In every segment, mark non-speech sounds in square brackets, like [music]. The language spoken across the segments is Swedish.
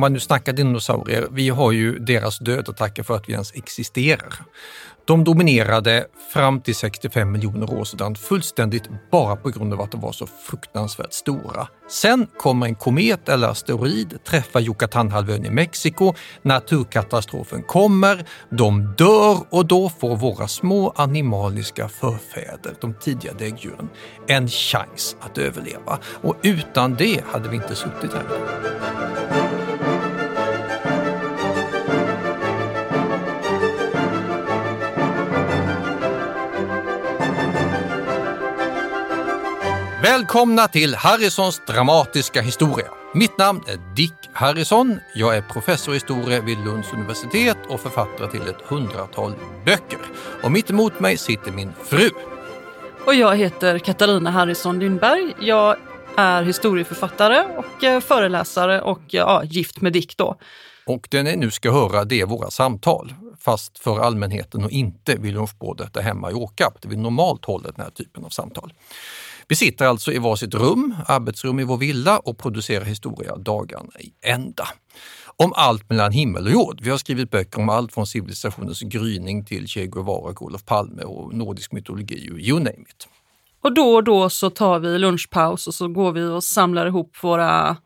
Om man nu snackar dinosaurier, vi har ju deras död att tacka för att vi ens existerar. De dominerade fram till 65 miljoner år sedan fullständigt bara på grund av att de var så fruktansvärt stora. Sen kommer en komet eller asteroid, träffar Yucatanhalvön i Mexiko, naturkatastrofen kommer, de dör och då får våra små animaliska förfäder, de tidiga däggdjuren, en chans att överleva. Och utan det hade vi inte suttit här Välkomna till Harrisons dramatiska historia. Mitt namn är Dick Harrison. Jag är professor i historia vid Lunds universitet och författare till ett hundratal böcker. Och mitt emot mig sitter min fru. Och jag heter Katarina Harrison Lindberg. Jag är historieförfattare och eh, föreläsare och ja, gift med Dick då. Och det ni nu ska höra det är våra samtal, fast för allmänheten och inte vid lunchbordet där hemma i Åkarp, där vi normalt håller den här typen av samtal. Vi sitter alltså i varsitt rum, arbetsrum i vår villa och producerar historia dagarna i ända. Om allt mellan himmel och jord. Vi har skrivit böcker om allt från civilisationens gryning till Che Guevara, Olof Palme och nordisk mytologi och you name it. Och då och då så tar vi lunchpaus och så går vi och samlar ihop våra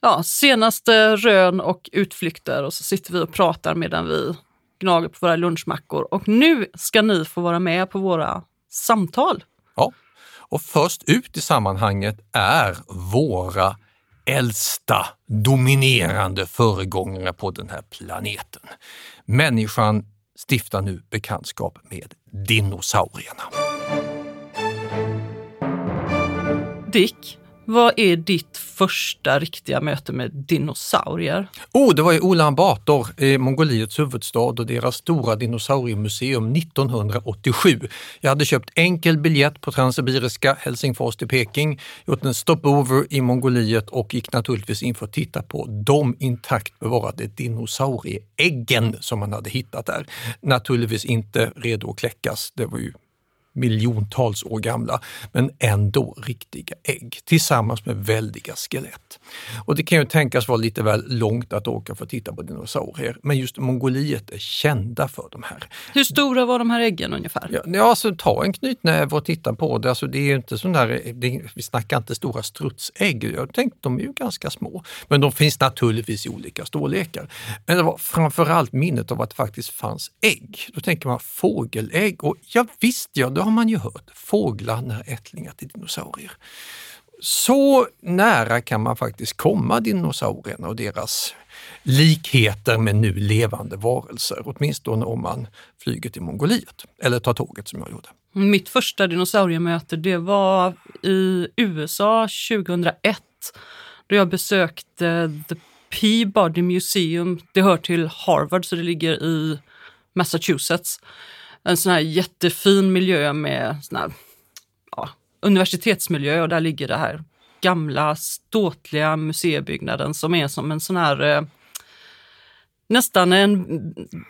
ja, senaste rön och utflykter och så sitter vi och pratar medan vi gnager på våra lunchmackor. Och nu ska ni få vara med på våra samtal. Ja, och först ut i sammanhanget är våra äldsta dominerande föregångare på den här planeten. Människan stiftar nu bekantskap med dinosaurierna. Dick, vad är ditt första riktiga möte med dinosaurier? Oh, det var i Ulan Bator, eh, Mongoliets huvudstad och deras stora dinosauriemuseum 1987. Jag hade köpt enkel biljett på Transsibiriska Helsingfors till Peking, gjort en stopover i Mongoliet och gick naturligtvis in för att titta på de intakt bevarade dinosaurieäggen som man hade hittat där. Naturligtvis inte redo att kläckas, det var ju miljontals år gamla, men ändå riktiga ägg tillsammans med väldiga skelett. Och det kan ju tänkas vara lite väl långt att åka för att titta på dinosaurier, men just Mongoliet är kända för de här. Hur stora var de här äggen ungefär? Ja, alltså ta en knytnäve och titta på det. Alltså, det är inte sån där, det, vi snackar inte stora strutsägg. Jag tänkte de är ju ganska små, men de finns naturligtvis i olika storlekar. Men det var framförallt minnet av att det faktiskt fanns ägg. Då tänker man fågelägg och ja visst, ja, det har man ju hört. Fåglar är ättlingar till dinosaurier. Så nära kan man faktiskt komma dinosaurierna och deras likheter med nu levande varelser, åtminstone om man flyger till Mongoliet eller tar tåget som jag gjorde. Mitt första dinosauriemöte det var i USA 2001 då jag besökte The Peabody Museum. Det hör till Harvard så det ligger i Massachusetts en sån här jättefin miljö med sån här, ja, universitetsmiljö och där ligger det här gamla ståtliga museibyggnaden som är som en sån här eh, nästan en,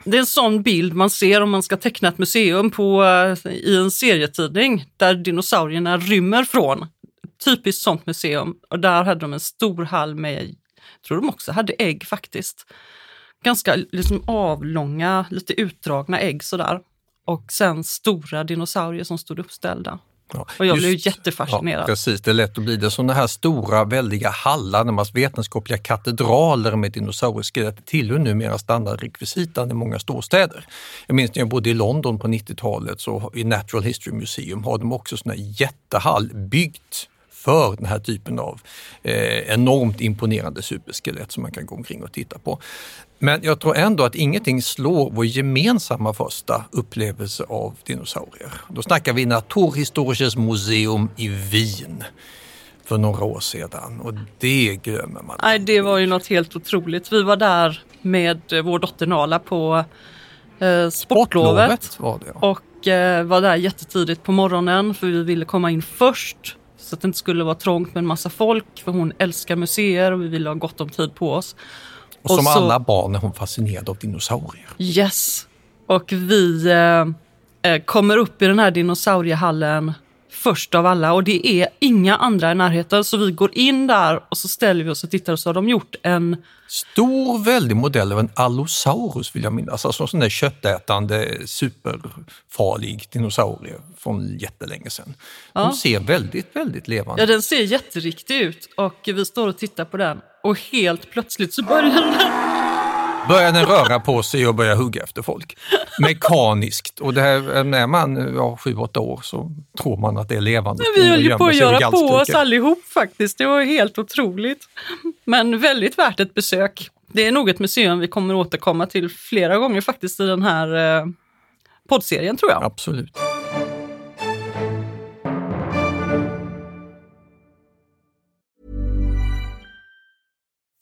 det är en sån bild man ser om man ska teckna ett museum på, eh, i en serietidning där dinosaurierna rymmer från. Typiskt sånt museum och där hade de en stor hall med, jag tror de också hade ägg faktiskt. Ganska liksom avlånga, lite utdragna ägg sådär och sen stora dinosaurier som stod uppställda. Ja, och jag just, blev jättefascinerad. Ja, precis, det är lätt att bli det. Sådana här stora väldiga hallar, närmast vetenskapliga katedraler med dinosaurieskelett tillhör numera standardrekvisitan i många storstäder. Jag minns när jag bodde i London på 90-talet, så i Natural History Museum har de också sådana jättehall byggt för den här typen av eh, enormt imponerande superskelett som man kan gå omkring och titta på. Men jag tror ändå att ingenting slår vår gemensamma första upplevelse av dinosaurier. Då snackar vi Naturhistorisches Museum i Wien. för några år sedan och det glömmer man. Nej, det var ju något helt otroligt. Vi var där med vår dotter Nala på eh, sportlovet. var det, ja. och eh, var där jättetidigt på morgonen för vi ville komma in först så att det inte skulle vara trångt med en massa folk för hon älskar museer och vi ville ha gott om tid på oss. Och som och så- alla barn är hon fascinerad av dinosaurier. Yes. Och vi eh, eh, kommer upp i den här dinosauriehallen först av alla. Och det är inga andra i närheten. Så vi går in där och så ställer vi oss och tittar och så har de gjort en Stor väldig modell av en Allosaurus vill jag minnas, alltså en sån där köttätande superfarlig dinosaurie från jättelänge sedan. Ja. De ser väldigt, väldigt levande Ja, den ser jätteriktig ut. Och vi står och tittar på den. Och helt plötsligt så börjar den börjar den röra på sig och börja hugga efter folk. Mekaniskt. Och det här, när man ja, sju, åtta år så tror man att det är levande. Vi och höll ju på att göra på oss allihop faktiskt. Det var helt otroligt. Men väldigt värt ett besök. Det är nog ett museum vi kommer återkomma till flera gånger faktiskt i den här eh, poddserien tror jag. Absolut.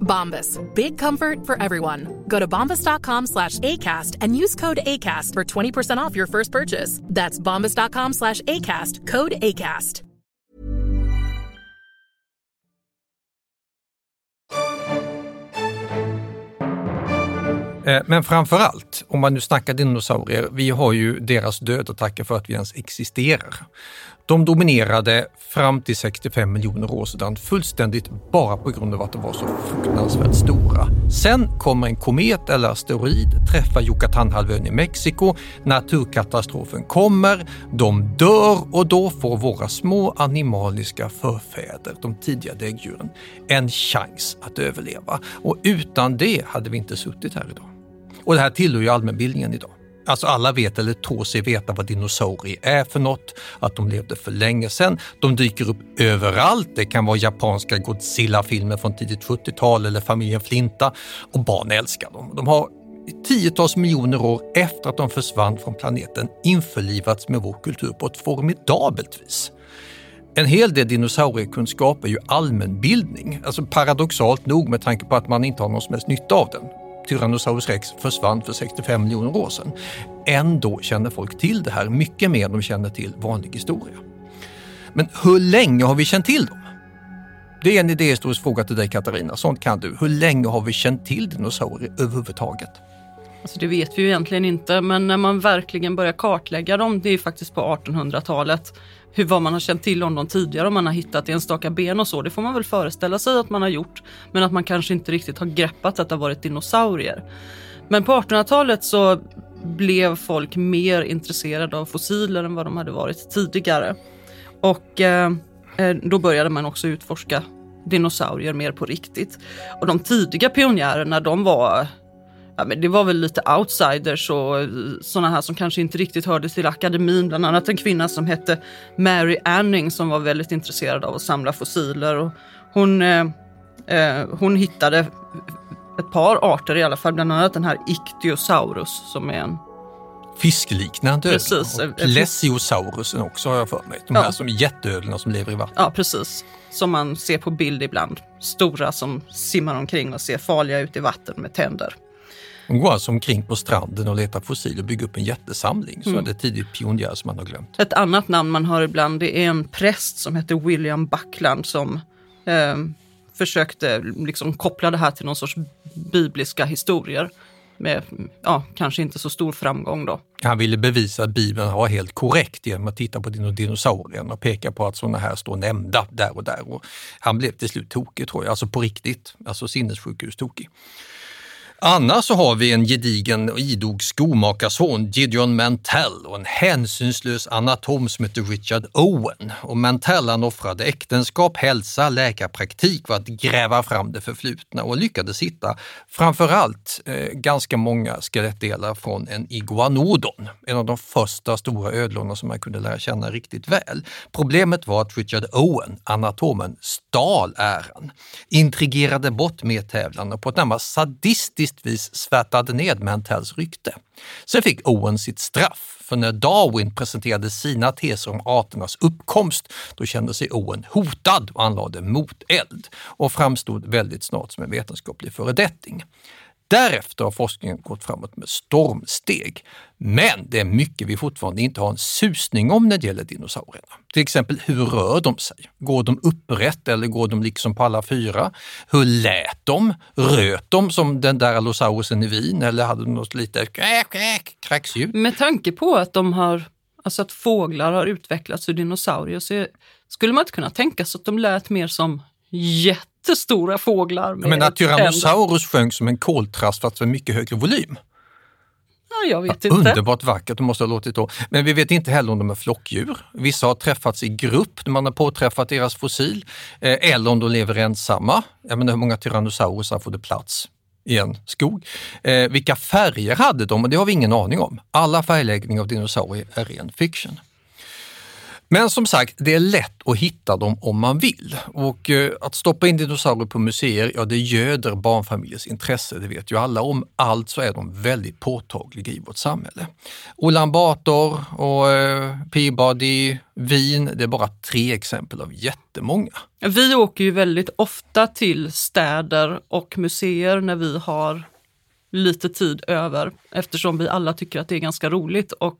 Bombas. Big comfort for everyone. Go to bombas.com slash ACAST and use code ACAST for 20% off your first purchase. That's bombas.com slash ACAST. Code ACAST. Eh, men framför allt, om man nu snackar dinosaurier, vi har ju deras död att tacka för att vi ens existerar. De dominerade fram till 65 miljoner år sedan fullständigt bara på grund av att de var så fruktansvärt stora. Sen kommer en komet eller asteroid, träffa Yucatanhalvön i Mexiko, naturkatastrofen kommer, de dör och då får våra små animaliska förfäder, de tidiga däggdjuren, en chans att överleva. Och utan det hade vi inte suttit här idag. Och det här tillhör ju allmänbildningen idag. Alltså alla vet eller tror sig veta vad dinosaurier är för något, att de levde för länge sedan. De dyker upp överallt. Det kan vara japanska Godzilla-filmer från tidigt 70-tal eller familjen Flinta och barn älskar dem. De har i tiotals miljoner år efter att de försvann från planeten införlivats med vår kultur på ett formidabelt vis. En hel del dinosauriekunskap är ju allmänbildning, alltså paradoxalt nog med tanke på att man inte har någon som helst nytta av den. Tyrannosaurus rex försvann för 65 miljoner år sedan. Ändå känner folk till det här mycket mer än de känner till vanlig historia. Men hur länge har vi känt till dem? Det är en idéhistorisk fråga till dig Katarina, sånt kan du. Hur länge har vi känt till dinosaurier överhuvudtaget? Alltså det vet vi ju egentligen inte, men när man verkligen börjar kartlägga dem, det är ju faktiskt på 1800-talet, hur vad man har känt till om dem tidigare, om man har hittat enstaka ben och så, det får man väl föreställa sig att man har gjort, men att man kanske inte riktigt har greppat att det har varit dinosaurier. Men på 1800-talet så blev folk mer intresserade av fossiler än vad de hade varit tidigare. Och eh, eh, då började man också utforska dinosaurier mer på riktigt. Och de tidiga pionjärerna, de var Ja, men det var väl lite outsiders och sådana här som kanske inte riktigt hörde till akademin. Bland annat en kvinna som hette Mary Anning som var väldigt intresserad av att samla fossiler. Och hon, eh, eh, hon hittade ett par arter i alla fall, bland annat den här Ichthyosaurus som är en fiskliknande Precis. ödlor. Och Plesiosaurusen också har jag för mig. De Ja. här som jätteödlorna som lever i vatten. Ja, precis. Som man ser på bild ibland. Stora som simmar omkring och ser farliga ut i vatten med tänder. De går alltså omkring på stranden och letar fossiler och bygger upp en jättesamling. Så Mm. är det tidigt pionjärer som man har glömt. Ett annat namn man hör ibland det är en präst som heter William Buckland som eh, försökte liksom koppla det här till någon sorts bibliska historier. Med ja, kanske inte så stor framgång då. Han ville bevisa att Bibeln var helt korrekt genom att titta på dino- dinosaurierna och peka på att sådana här står nämnda där och där. Och han blev till slut tokig tror jag, alltså på riktigt, alltså sinnessjukhus-tokig. Annars så har vi en gedigen och idog skomakarson, Gideon Mantell och en hänsynslös anatom som heter Richard Owen. Och Mantell han offrade äktenskap, hälsa, läkarpraktik för att gräva fram det förflutna och lyckades hitta framförallt eh, ganska många skelettdelar från en iguanodon, en av de första stora ödlorna som man kunde lära känna riktigt väl. Problemet var att Richard Owen, anatomen, stal äran, intrigerade bort medtävlarna och på ett närmast sadistiskt vis svärtade ned Mantells rykte. Sen fick Owen sitt straff, för när Darwin presenterade sina teser om arternas uppkomst, då kände sig Owen hotad och anlade moteld och framstod väldigt snart som en vetenskaplig föredetting. Därefter har forskningen gått framåt med stormsteg. Men det är mycket vi fortfarande inte har en susning om när det gäller dinosaurierna. Till exempel hur rör de sig? Går de upprätt eller går de liksom på alla fyra? Hur lät de? Röt de som den där Allosaurusen i Wien eller hade de något lite kräk, kräk, kräksljud? Med tanke på att de har, alltså att fåglar har utvecklats ur dinosaurier så skulle man inte kunna tänka sig att de lät mer som jättestora fåglar. Med menar, tänder. Tyrannosaurus sjönk som en koltrast fast med mycket högre volym. Ja, jag vet inte. Underbart vackert, det måste ha låtit då. Men vi vet inte heller om de är flockdjur. Vissa har träffats i grupp när man har påträffat deras fossil. Eh, eller om de lever ensamma. Jag menar hur många tyrannosaurusar får det plats i en skog? Eh, vilka färger hade de? Och det har vi ingen aning om. Alla färgläggning av dinosaurier är ren fiction. Men som sagt, det är lätt att hitta dem om man vill. Och eh, att stoppa in dinosaurier på museer, ja det göder barnfamiljers intresse, det vet ju alla om. Alltså är de väldigt påtagliga i vårt samhälle. Ulan Bator och eh, Peabody, Wien, det är bara tre exempel av jättemånga. Vi åker ju väldigt ofta till städer och museer när vi har lite tid över eftersom vi alla tycker att det är ganska roligt och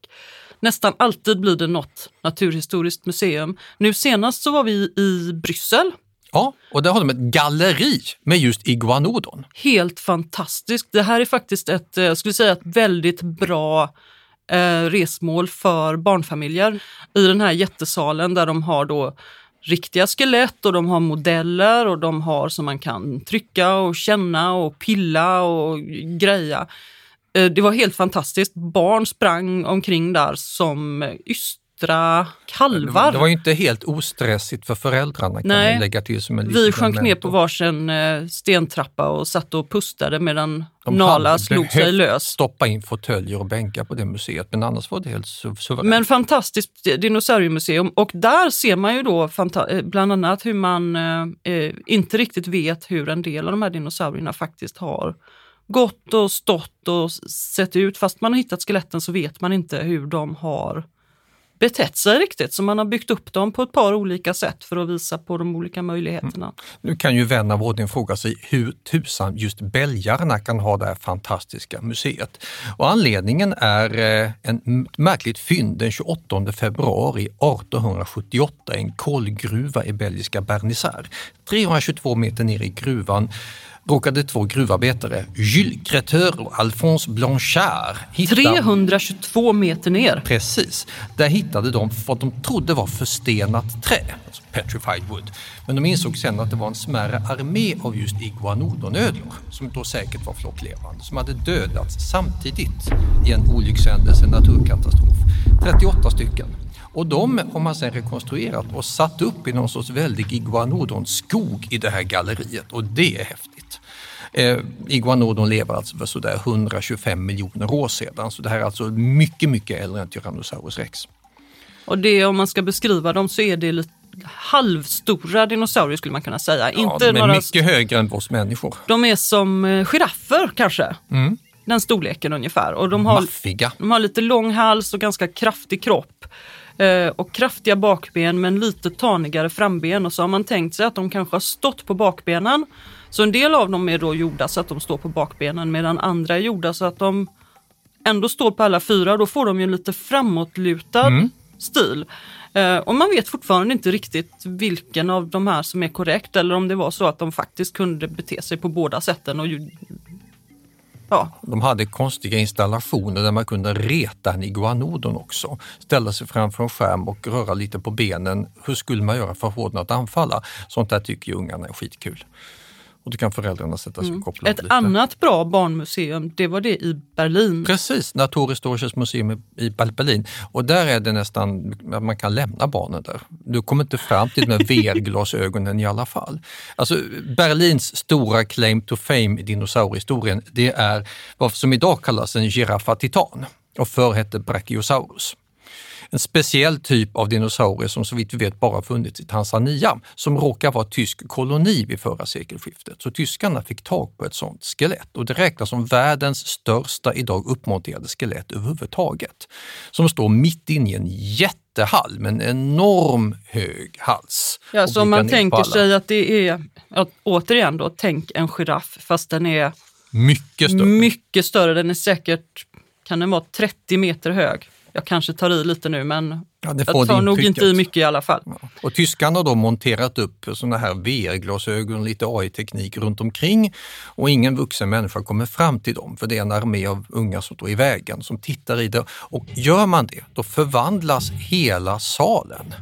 nästan alltid blir det något naturhistoriskt museum. Nu senast så var vi i Bryssel. Ja, och där har de ett galleri med just iguanodon. Helt fantastiskt. Det här är faktiskt ett, eh, jag skulle säga ett väldigt bra eh, resmål för barnfamiljer. I den här jättesalen där de har då riktiga skelett och de har modeller och de har som man kan trycka och känna och pilla och greja. Eh, Det var helt fantastiskt. Barn sprang omkring där som ystra kalvar. Det var ju inte helt ostressigt för föräldrarna kan Nej. lägga till som en Vi sjönk ner på varsin eh, stentrappa och satt och pustade medan De Nala slog sig lös. stoppa in fåtöljer och bänkar på det museet, men annars var det helt su- suveränt. Men fantastiskt dinosauriemuseum och där ser man ju då eh, bland annat hur man eh, inte riktigt vet hur en del av de här dinosaurierna faktiskt har gått och stått och sett ut. Fast man har hittat skeletten så vet man inte hur de har betett sig riktigt. Så man har byggt upp dem på ett par olika sätt för att visa på de olika möjligheterna. Mm. Nu kan ju vän av ordning fråga sig hur tusan just belgarna kan ha det här fantastiska museet. Och anledningen är eh, en märkligt fynd den 28 februari 1878 i en kolgruva i belgiska Bernissar. 322 meter ner i gruvan råkade två gruvarbetare, Jules Creteur och Alphonse Blanchard, hitta 322 meter ner. Precis. Där hittade de vad de trodde var förstenat trä, alltså petrified wood. Men de insåg sen att det var en smärre armé av just iguanodonödlor, som då säkert var flocklevande, som hade dödats samtidigt i en olyckshändelse, en naturkatastrof. 38 stycken. Och de har man sen rekonstruerat och satt upp i någon sorts väldig iguanodonskog i det här galleriet och det är häftigt. Eh, iguanodon lever alltså för sådär 125 miljoner år sedan, så det här är alltså mycket, mycket äldre än Tyrannosaurus rex. Och det, om man ska beskriva dem så är det lite halvstora dinosaurier skulle man kunna säga. Ja, Inte de är några, mycket högre än oss människor. de är som eh, giraffer kanske. Mm. den storleken ungefär. Och de har, Maffiga. de har lite lång hals och ganska kraftig kropp. Eh, och kraftiga bakben men lite tanigare framben. Och så har man tänkt sig att de kanske har stått på bakbenen. Så en del av dem är då gjorda så att de står på bakbenen medan andra är gjorda så att de ändå står på alla fyra. Då får de ju en lite framåtlutad Mm. stil. Eh, och man vet fortfarande inte riktigt vilken av de här som är korrekt eller om det var så att de faktiskt kunde bete sig på båda sätten. Och ju, ja, De hade konstiga installationer där man kunde reta en iguanodon också. Ställa sig framför en skärm och röra lite på benen. Hur skulle man göra för att få den att anfalla? Sånt där tycker ju ungarna är skitkul. Och då kan föräldrarna sätta sig och koppla Mm. Ett upp lite. annat bra barnmuseum, det var det i Berlin. Precis, Naturhistorisches museum i Berlin. Och där är det nästan att man kan lämna barnen där. Du kommer inte fram till med [laughs] VR-glasögonen i alla fall. Alltså Berlins stora claim to fame i dinosauriehistorien, det är vad som idag kallas en giraffa titan och förr hette Brachiosaurus. En speciell typ av dinosaurier som så vitt vi vet bara funnits i Tanzania, som råkar vara tysk koloni vid förra sekelskiftet. Så tyskarna fick tag på ett sådant skelett och det räknas som världens största idag uppmonterade skelett överhuvudtaget. Som står mitt inne i en jättehall med en enorm hög hals. Ja, så om man tänker sig att det är, återigen då, tänk en giraff fast den är Mycket större. mycket större. Den är säkert, kan den vara 30 meter hög? Jag kanske tar i lite nu men Ja, jag tar nog inte i mycket i alla fall. Och tyskarna har då monterat upp sådana här VR-glasögon, lite AI-teknik runt omkring och ingen vuxen människa kommer fram till dem för det är en armé av unga som står i vägen som tittar i det. Och gör man det, då förvandlas hela salen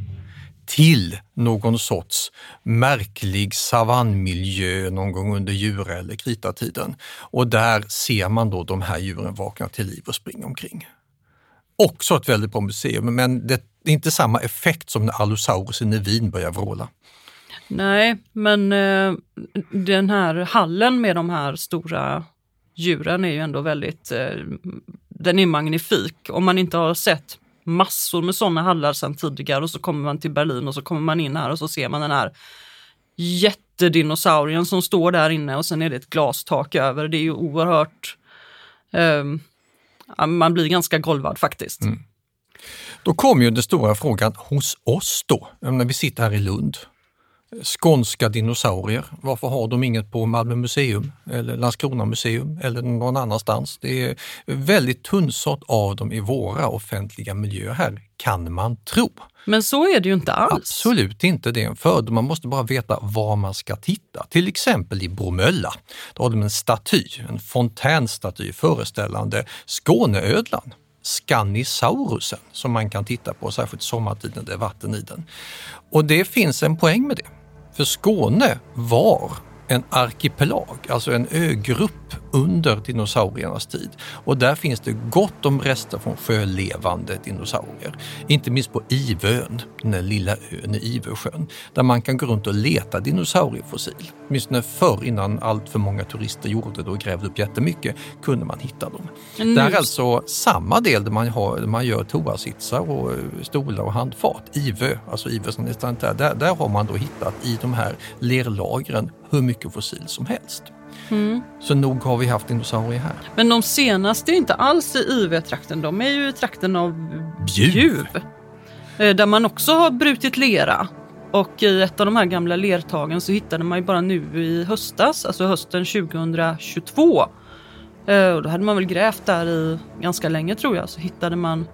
till någon sorts märklig savannmiljö någon gång under djur eller kritartiden. Och där ser man då de här djuren vakna till liv och springa omkring. Också ett väldigt bra museum, men det är inte samma effekt som när Allosaurus i Wien börjar vråla. Nej, men eh, den här hallen med de här stora djuren är ju ändå väldigt, eh, den är magnifik. Om man inte har sett massor med sådana hallar sedan tidigare och så kommer man till Berlin och så kommer man in här och så ser man den här jättedinosaurien som står där inne och sen är det ett glastak över. Det är ju oerhört, eh, man blir ganska golvad faktiskt. Mm. Då kommer ju den stora frågan hos oss då, när vi sitter här i Lund. Skånska dinosaurier, varför har de inget på Malmö museum eller Landskrona museum eller någon annanstans? Det är väldigt tunnsått av dem i våra offentliga miljöer här, kan man tro. Men så är det ju inte alls. Absolut inte, det är en fördel. Man måste bara veta var man ska titta. Till exempel i Bromölla. Då har de en staty, en fontänstaty föreställande Skåneödlan. Scannisaurusen som man kan titta på, särskilt sommartid när det är vatten i den. Och det finns en poäng med det. För Skåne var en arkipelag, alltså en ögrupp under dinosauriernas tid. Och där finns det gott om rester från sjölevande dinosaurier. Inte minst på Ivön, den där lilla ön i Ivösjön, där man kan gå runt och leta dinosauriefossil. Åtminstone förr innan allt för många turister gjorde det och grävde upp jättemycket kunde man hitta dem. Men Det är alltså samma del där man, har, där man gör toasitsar och eh, stolar och handfat. Ivö, alltså Ivö som där, där har man då hittat i de här lerlagren hur mycket fossil som helst. Så nog har vi haft dinosaurier här. Men de senaste är inte alls i IV-trakten, de är ju i trakten av Bjuv. Bjuv. Eh, Där man också har brutit lera. Och i ett av de här gamla lertagen så hittade man ju bara nu i höstas, alltså hösten 2022. Eh, Och då hade man väl grävt där i ganska länge tror jag, så hittade man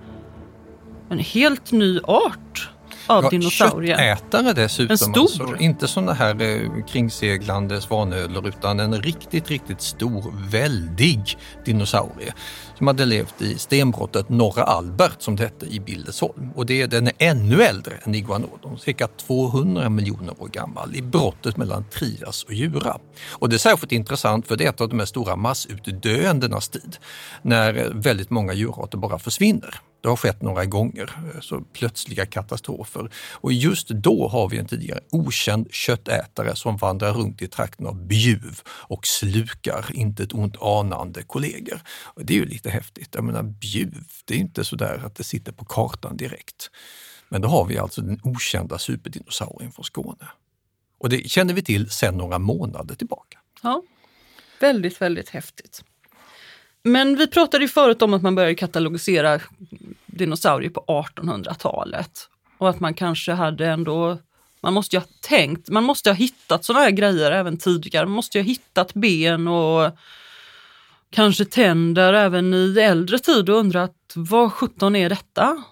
en helt ny art av Ja, dinosaurier. Köttätare dessutom. En stor. Alltså, inte sådana här eh, kringseglande svanödlor utan en riktigt, riktigt stor, väldig dinosaurie som hade levt i stenbrottet Norra Albert som det hette i Billesholm. Och det, den är ännu äldre än iguanodon, cirka 200 miljoner år gammal i brottet mellan Trias och Jura. Och det är särskilt intressant för det är ett av de här stora massutdöendenas tid när väldigt många djurarter bara försvinner. Det har skett några gånger, eh, så plötsliga katastrofer. Och just då har vi en tidigare okänd köttätare som vandrar runt i trakten av Bjuv och slukar inte ett ont anande kollegor. Och det är ju lite häftigt. Jag menar Bjuv, det är inte så där att det sitter på kartan direkt. Men då har vi alltså den okända superdinosaurien från Skåne. Och det känner vi till sedan några månader tillbaka. Ja, väldigt, väldigt häftigt. Men vi pratade ju förut om att man började katalogisera dinosaurier på 1800-talet. Och att man kanske hade ändå, man måste ju ha tänkt, man måste ha hittat sådana här grejer även tidigare. Man måste ju ha hittat ben och kanske tänder även i äldre tid och undrat vad sjutton är detta?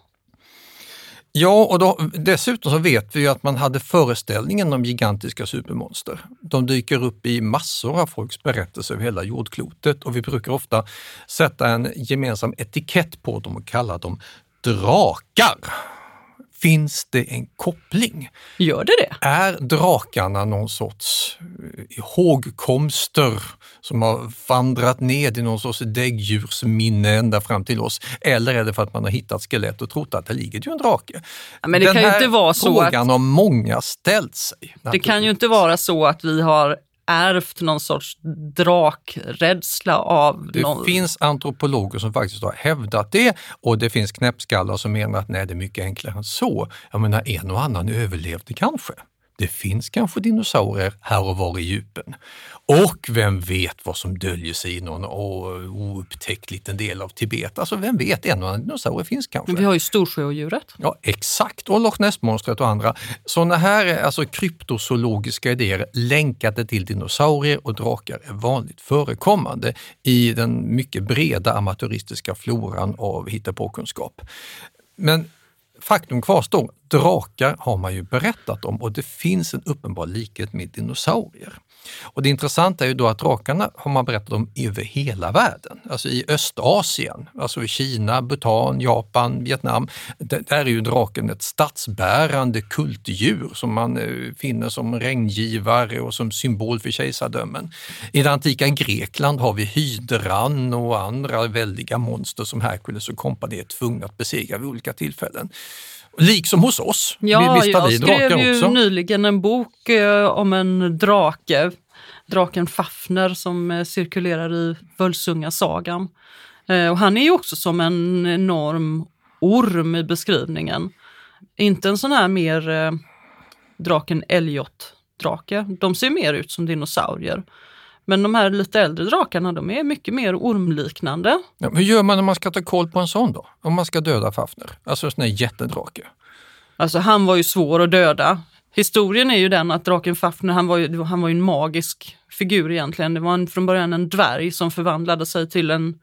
Ja, och då, dessutom så vet vi ju att man hade föreställningen om gigantiska supermonster. De dyker upp i massor av folks berättelser över hela jordklotet och vi brukar ofta sätta en gemensam etikett på dem och kalla dem drakar. Finns det en koppling? Gör det det? Är drakarna någon sorts eh, ihågkomster som har vandrat ned i någon sorts däggdjursminne ända fram till oss? Eller är det för att man har hittat skelett och trott att det ligger ju en drake? Ja, men det Den kan ju inte vara så frågan att- har många ställt sig. Det kan ju inte vara så att vi har ärvt någon sorts drakrädsla av Det någon... finns antropologer som faktiskt har hävdat det och det finns knäppskallar som menar att nej, det är mycket enklare än så. Jag menar, en och annan överlevde kanske. Det finns kanske dinosaurier här och var i djupen. Och vem vet vad som döljer sig i någon oupptäckt liten del av Tibet. Alltså vem vet, en och annan dinosaurie finns kanske. Men vi har ju Storsjöodjuret. Ja, exakt. Och Loch Ness-monstret och andra. Sådana här alltså kryptozoologiska idéer länkade till dinosaurier och drakar är vanligt förekommande i den mycket breda amatöristiska floran av hittepåkunskap. Men faktum kvarstår, drakar har man ju berättat om och det finns en uppenbar likhet med dinosaurier. Och det intressanta är ju då att drakarna har man berättat om över hela världen, alltså i Östasien, alltså i Kina, Bhutan, Japan, Vietnam. Där är ju draken ett statsbärande kultdjur som man eh, finner som regngivare och som symbol för kejsardömen. I det antika Grekland har vi hydran och andra väldiga monster som Herkules och kompani är tvungna att besegra vid olika tillfällen. Liksom hos oss. Ja, har jag vi skrev ju också? nyligen en bok eh, om en drake, draken Fafner som eh, cirkulerar i Völsunga-sagan. Eh, och han är ju också som en enorm orm i beskrivningen. Inte en sån här mer eh, draken Elliot-drake. De ser mer ut som dinosaurier. Men de här lite äldre drakarna, de är mycket mer ormliknande. Ja, hur gör man när man ska ta koll på en sån då? Om man ska döda Fafner, alltså en sån här jättedrake. Alltså han var ju svår att döda. Historien är ju den att draken Fafner, han var ju, han var ju en magisk figur egentligen. Det var en, från början en dvärg som förvandlade sig till en,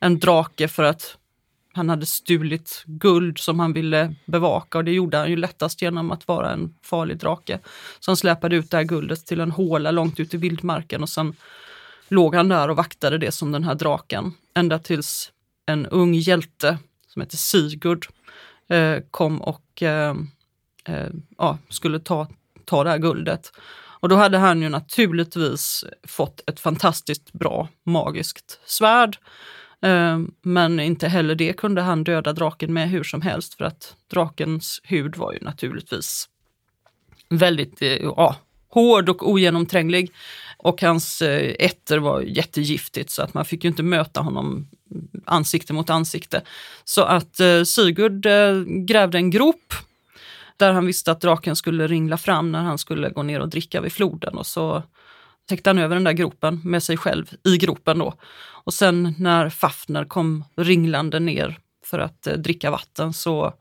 en drake för att han hade stulit guld som han ville bevaka och det gjorde han ju lättast genom att vara en farlig drake. Så han släpade ut det här guldet till en håla långt ut i vildmarken och sen låg han där och vaktade det som den här draken. Ända tills en ung hjälte som heter Sigurd eh, kom och eh, eh, ja, skulle ta, ta det här guldet. Och då hade han ju naturligtvis fått ett fantastiskt bra magiskt svärd. Ehm, men inte heller det kunde han döda draken med hur som helst för att drakens hud var ju naturligtvis väldigt eh, ja, hård och ogenomtränglig. Och hans eh, ätter var jättegiftigt så att man fick ju inte möta honom ansikte mot ansikte. Så att eh, Sigurd eh, grävde en grop där han visste att draken skulle ringla fram när han skulle gå ner och dricka vid floden och så täckte han över den där gropen med sig själv i gropen då. Och sen när Fafner kom ringlande ner för att eh, dricka vatten så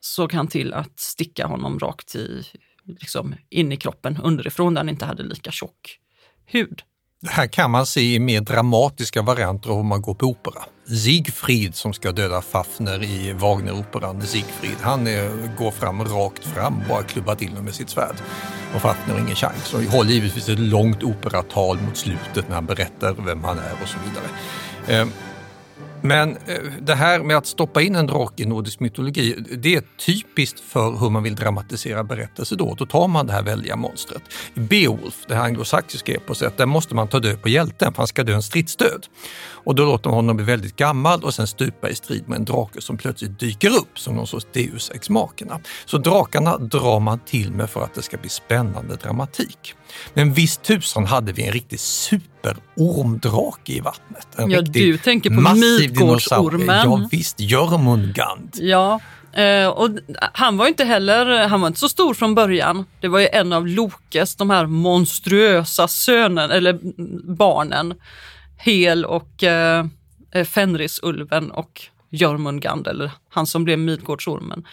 såg han till att sticka honom rakt i, liksom, in i kroppen underifrån där han inte hade lika tjock hud. Det här kan man se i mer dramatiska varianter om man går på opera. Siegfried som ska döda Fafner i Wagneroperan, Siegfried, han är, går fram rakt fram, bara klubbar till honom med sitt svärd. Och Fafner har ingen chans. Och håller givetvis ett långt operatal mot slutet när han berättar vem han är och så vidare. Ehm, eh, Men det här med att stoppa in en drake i nordisk mytologi, det är typiskt för hur man vill dramatisera berättelser då. Då tar man det här väldiga monstret. I Beowulf, det här anglosaxiska eposet, där måste man ta död på hjälten för han ska dö en stridsdöd. Och då låter man honom bli väldigt gammal och sen stupa i strid med en drake som plötsligt dyker upp som någon sorts deus ex machina. Så drakarna drar man till med för att det ska bli spännande dramatik. Men visst tusan hade vi en riktig superormdrake i vattnet. En Ja, riktig du tänker på Midgårdsormen. Ja visst, Jörmungand. Ja, eh, och han var inte heller, han var inte så stor från början. Det var ju en av Lokes, de här monstruösa sönen, eller barnen. Hel och eh, eh Fenrisulven och Jörmungand, eller han som blev Midgårdsormen.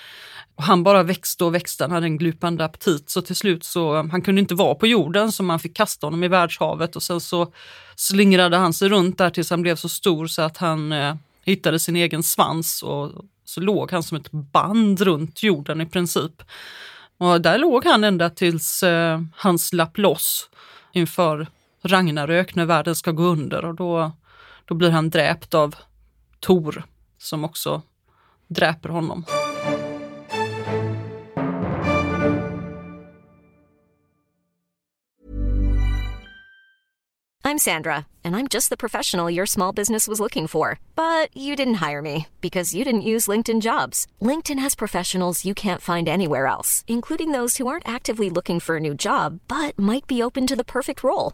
Och han bara växte och växte, han hade en glupande aptit så till slut så eh, han kunde inte vara på jorden så man fick kasta honom i världshavet och sen så slingrade han sig runt där tills han blev så stor så att han eh, hittade sin egen svans och så låg han som ett band runt jorden i princip. Och där låg han ända tills eh, han slapp loss inför Ragnarök när världen ska gå under och då, då blir han dräpt av Tor som också dräper honom. I'm Sandra, and I'm just the professional your small business was looking for. But you didn't hire me because you didn't use LinkedIn jobs. LinkedIn has professionals you can't find anywhere else, including those who aren't actively looking for a new job but might be open to the perfect role,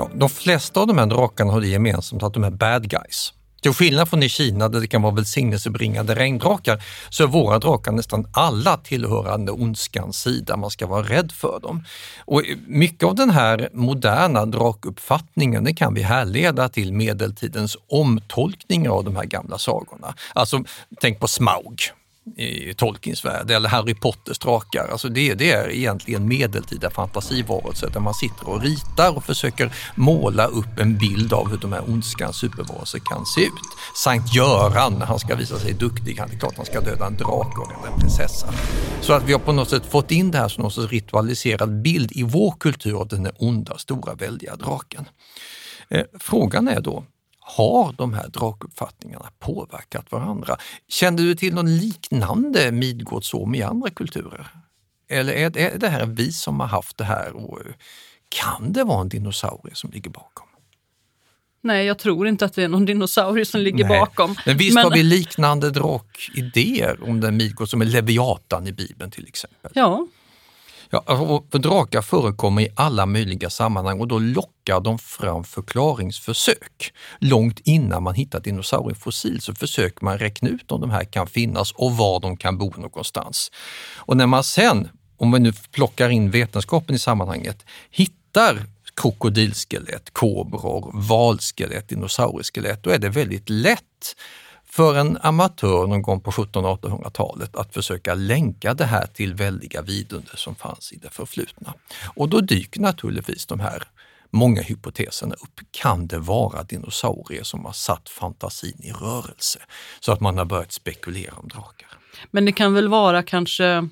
Ja, de flesta av de här drakarna har det gemensamt att de är bad guys. Till skillnad från i Kina där det kan vara välsignelsebringande regndrakar så är våra drakar nästan alla tillhörande ondskans sida. Man ska vara rädd för dem. Och mycket av den här moderna drakuppfattningen det kan vi härleda till medeltidens omtolkningar av de här gamla sagorna. Alltså, tänk på Smaug i Tolkiens värld eller Harry Potters drakar. Alltså det, det är egentligen medeltida fantasivarelser där man sitter och ritar och försöker måla upp en bild av hur de här ondskans supervarelser kan se ut. Sankt Göran, när han ska visa sig duktig, han är klart han ska döda en drake eller en prinsessa. Så att vi har på något sätt fått in det här som någon sorts ritualiserad bild i vår kultur av den här onda, stora, väldiga draken. Eh, frågan är då, har de här drakuppfattningarna påverkat varandra? Kände du till någon liknande Midgårdsorm i andra kulturer? Eller är det, är det här vi som har haft det här och kan det vara en dinosaurie som ligger bakom? Nej, jag tror inte att det är någon dinosaurie som ligger Nej. bakom. Men visst har vi liknande drakidéer om den Midgård som är Leviatan i Bibeln till exempel? Ja, Ja, alltså, för drakar förekommer i alla möjliga sammanhang och då lockar de fram förklaringsförsök. Långt innan man hittar dinosauriefossil så försöker man räkna ut om de här kan finnas och var de kan bo någonstans. Och när man sen, om man nu plockar in vetenskapen i sammanhanget, hittar krokodilskelett, kobror, valskelett, dinosaurieskelett, då är det väldigt lätt för en amatör någon gång på 1700-1800-talet att försöka länka det här till väldiga vidunder som fanns i det förflutna. Och då dyker naturligtvis de här många hypoteserna upp. Kan det vara dinosaurier som har satt fantasin i rörelse så att man har börjat spekulera om drakar? men det kan väl vara kanske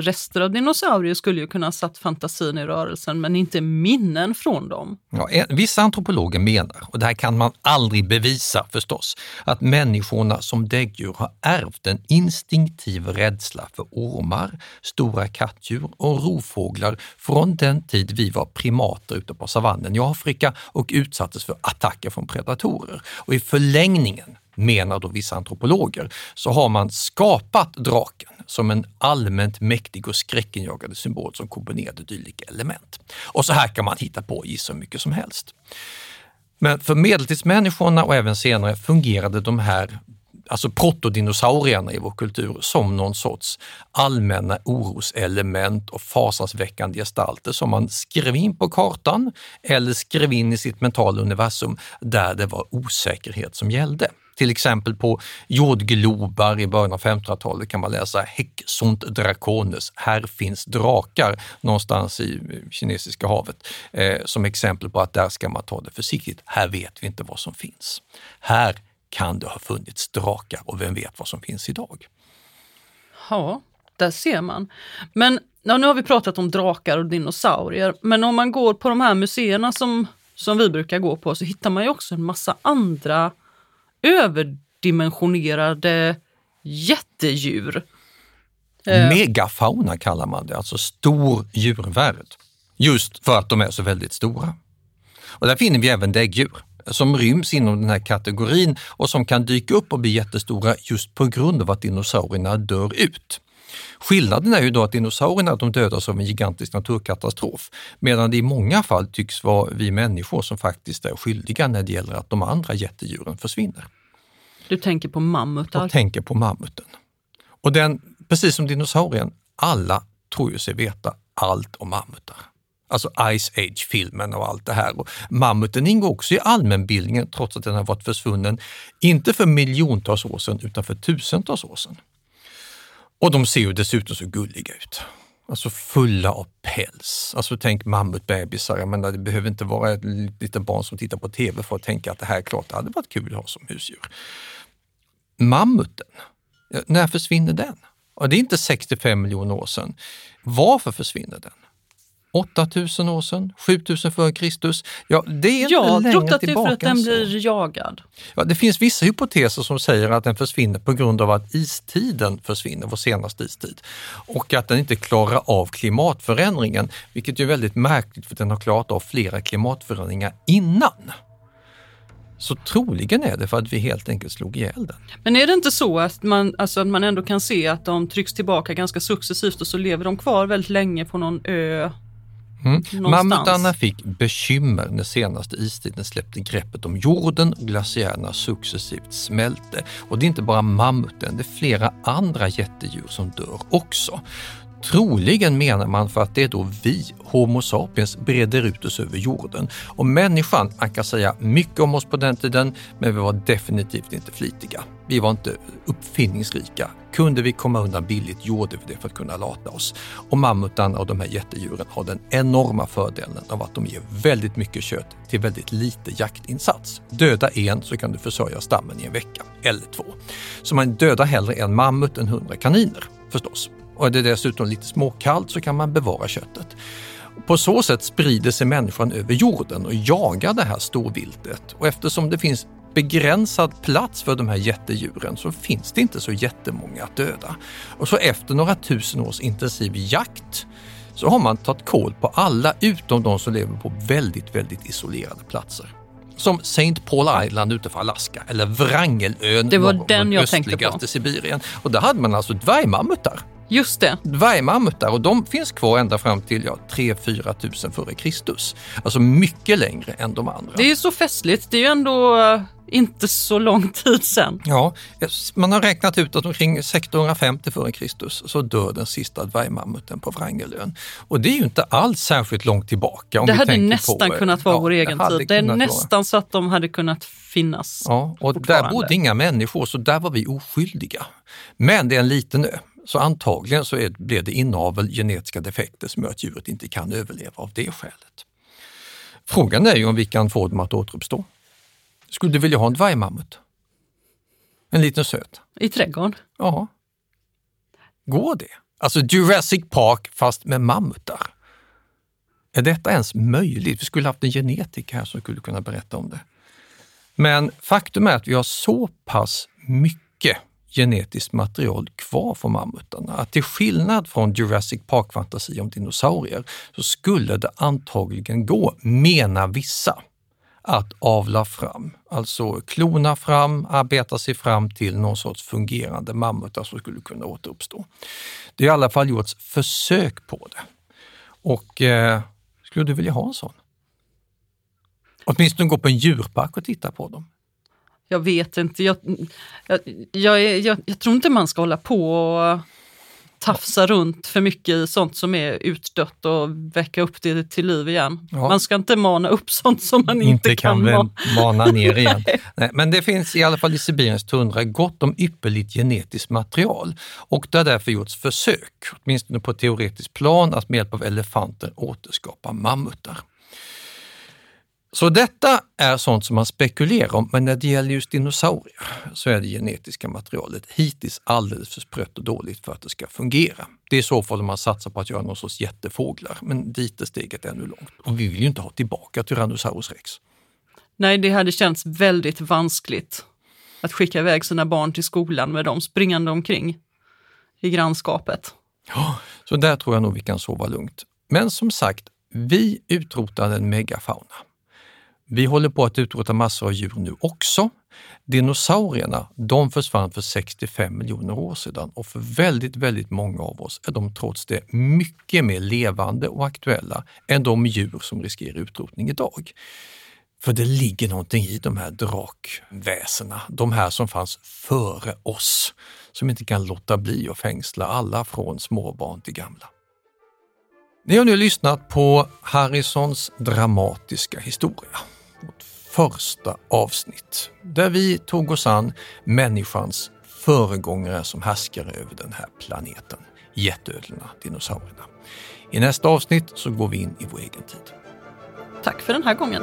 rester av dinosaurier skulle ju kunna ha satt fantasin i rörelsen, men inte minnen från dem. Ja, vissa antropologer menar, och det här kan man aldrig bevisa förstås, att människorna som däggdjur har ärvt en instinktiv rädsla för ormar, stora kattdjur och rovfåglar från den tid vi var primater ute på savannen i Afrika och utsattes för attacker från predatorer. Och i förlängningen menar då vissa antropologer, så har man skapat draken som en allmänt mäktig och skräckinjagande symbol som kombinerade dylika element. Och så här kan man hitta på i så mycket som helst. Men för medeltidsmänniskorna och även senare fungerade de här alltså protodinosaurierna i vår kultur, som någon sorts allmänna oroselement och fasansväckande gestalter som man skrev in på kartan eller skrev in i sitt mentala universum där det var osäkerhet som gällde. Till exempel på jordglobar i början av 1500-talet kan man läsa Hexont dracones, här finns drakar någonstans i eh, Kinesiska havet, eh, som exempel på att där ska man ta det försiktigt. Här vet vi inte vad som finns. Här kan det ha funnits drakar och vem vet vad som finns idag? Ja, där ser man. Men ja, nu har vi pratat om drakar och dinosaurier, men om man går på de här museerna som, som vi brukar gå på så hittar man ju också en massa andra överdimensionerade jättedjur. Eh. Megafauna kallar man det, alltså stor djurvärld. Just för att de är så väldigt stora. Och där finner vi även däggdjur som ryms inom den här kategorin och som kan dyka upp och bli jättestora just på grund av att dinosaurierna dör ut. Skillnaden är ju då att dinosaurierna de dödas av en gigantisk naturkatastrof, medan det i många fall tycks vara vi människor som faktiskt är skyldiga när det gäller att de andra jättedjuren försvinner. Du tänker på mammutar? Jag tänker på mammuten. Och den, precis som dinosaurien, alla tror ju sig veta allt om mammutar. Alltså Ice Age-filmen och allt det här. Och mammuten ingår också i allmänbildningen trots att den har varit försvunnen, inte för miljontals år sedan utan för tusentals år sedan. Och de ser ju dessutom så gulliga ut. Alltså fulla av päls. Alltså tänk mammutbebisar. Jag menar, det behöver inte vara ett litet barn som tittar på tv för att tänka att det här är klart det hade varit kul att ha som husdjur. Mammuten, när försvinner den? Och det är inte 65 miljoner år sedan. Varför försvinner den? 8000 år sedan, 7000 före Kristus. Ja, det är inte Jag längre tillbaka för att den blir jagad. Ja, det finns vissa hypoteser som säger att den försvinner på grund av att istiden försvinner, vår senaste istid. Och att den inte klarar av klimatförändringen, vilket är väldigt märkligt för den har klarat av flera klimatförändringar innan. Så troligen är det för att vi helt enkelt slog ihjäl den. Men är det inte så att man, alltså, att man ändå kan se att de trycks tillbaka ganska successivt och så lever de kvar väldigt länge på någon ö Mm. Mammutarna fick bekymmer när senaste istiden släppte greppet om jorden och glaciärerna successivt smälte. Och det är inte bara mammuten, det är flera andra jättedjur som dör också. Troligen menar man för att det är då vi, Homo sapiens, breder ut oss över jorden. Och människan, man kan säga mycket om oss på den tiden, men vi var definitivt inte flitiga. Vi var inte uppfinningsrika. Kunde vi komma undan billigt gjorde vi det för att kunna lata oss. Och mammutarna och de här jättedjuren har den enorma fördelen av att de ger väldigt mycket kött till väldigt lite jaktinsats. Döda en så kan du försörja stammen i en vecka, eller två. Så man dödar hellre en mammut än hundra kaniner, förstås. Och är det dessutom lite småkallt så kan man bevara köttet. På så sätt sprider sig människan över jorden och jagar det här storviltet. Och eftersom det finns begränsad plats för de här jättedjuren så finns det inte så jättemånga att döda. Och så efter några tusen års intensiv jakt så har man tagit koll på alla utom de som lever på väldigt, väldigt isolerade platser. Som St. Paul Island utanför Alaska eller Wrangelön Det var den jag tänkte på. östligaste Sibirien. Och där hade man alltså dvärgmammutar. Just det. Dvärgmammutar och de finns kvar ända fram till ja, 3-4 tusen före Kristus. Alltså mycket längre än de andra. Det är ju så festligt. Det är ju ändå eh, inte så lång tid sedan. Ja, man har räknat ut att omkring 1650 före Kristus så dör den sista dvärgmammuten på Wrangelön. Och det är ju inte alls särskilt långt tillbaka. Om det hade nästan på, eh, kunnat vara ja, vår egen tid. Det är kunnat vara. nästan så att de hade kunnat finnas. Ja, och där bodde inga människor så där var vi oskyldiga. Men det är en liten ö, så antagligen så är, blev det inavel, genetiska defekter som gör att djuret inte kan överleva av det skälet. Frågan är ju om vi kan få dem att återuppstå. Skulle du vilja ha en dvärgmammut? En liten söt? I trädgården. Ja. Går det? Alltså Jurassic Park fast med mammutar. Är detta ens möjligt? Vi skulle haft en genetiker här som skulle kunna berätta om det. Men faktum är att vi har så pass mycket genetiskt material kvar från mammutarna att till skillnad från Jurassic Park-fantasi om dinosaurier så skulle det antagligen gå, menar vissa, att avla fram, alltså klona fram, arbeta sig fram till någon sorts fungerande mammutar som skulle kunna återuppstå. Det har i alla fall gjorts försök på det. Och eh, skulle du vilja ha en sån? Åtminstone gå på en djurpark och titta på dem. Jag vet inte. Jag, jag, jag, jag, jag tror inte man ska hålla på och tafsa runt för mycket i sånt som är utdött och väcka upp det till liv igen. Ja. Man ska inte mana upp [laughs] sånt som man inte, inte kan, kan mana ner igen. [laughs] Nej, men det finns i alla fall i Sibiriens tundra gott om ypperligt genetiskt material och det har därför gjorts försök, åtminstone på teoretiskt plan, att med hjälp av elefanter återskapa mammutar. Så detta är sånt som man spekulerar om, men när det gäller just dinosaurier så är det genetiska materialet hittills alldeles för sprött och dåligt för att det ska fungera. Det är i så fall om man satsar på att göra någon sorts jättefåglar, men dit är steget ännu långt. Och vi vill ju inte ha tillbaka Tyrannosaurus rex. Nej, det hade känts väldigt vanskligt att skicka iväg sina barn till skolan med dem springande omkring i grannskapet. Ja, så där tror jag nog vi kan sova lugnt. Men som sagt, vi utrotade en megafauna. Vi håller på att utrota massor av djur nu också. Dinosaurierna, de försvann för 65 miljoner år sedan och för väldigt, väldigt många av oss är de trots det mycket mer levande och aktuella än de djur som riskerar utrotning idag. För det ligger någonting i de här drakväsena, de här som fanns före oss, som inte kan låta bli att fängsla alla från småbarn till gamla. Ni har nu lyssnat på Harrisons dramatiska historia vårt första avsnitt där vi tog oss an människans föregångare som härskare över den här planeten, jätteödlorna, dinosaurierna. I nästa avsnitt så går vi in i vår egen tid. Tack för den här gången.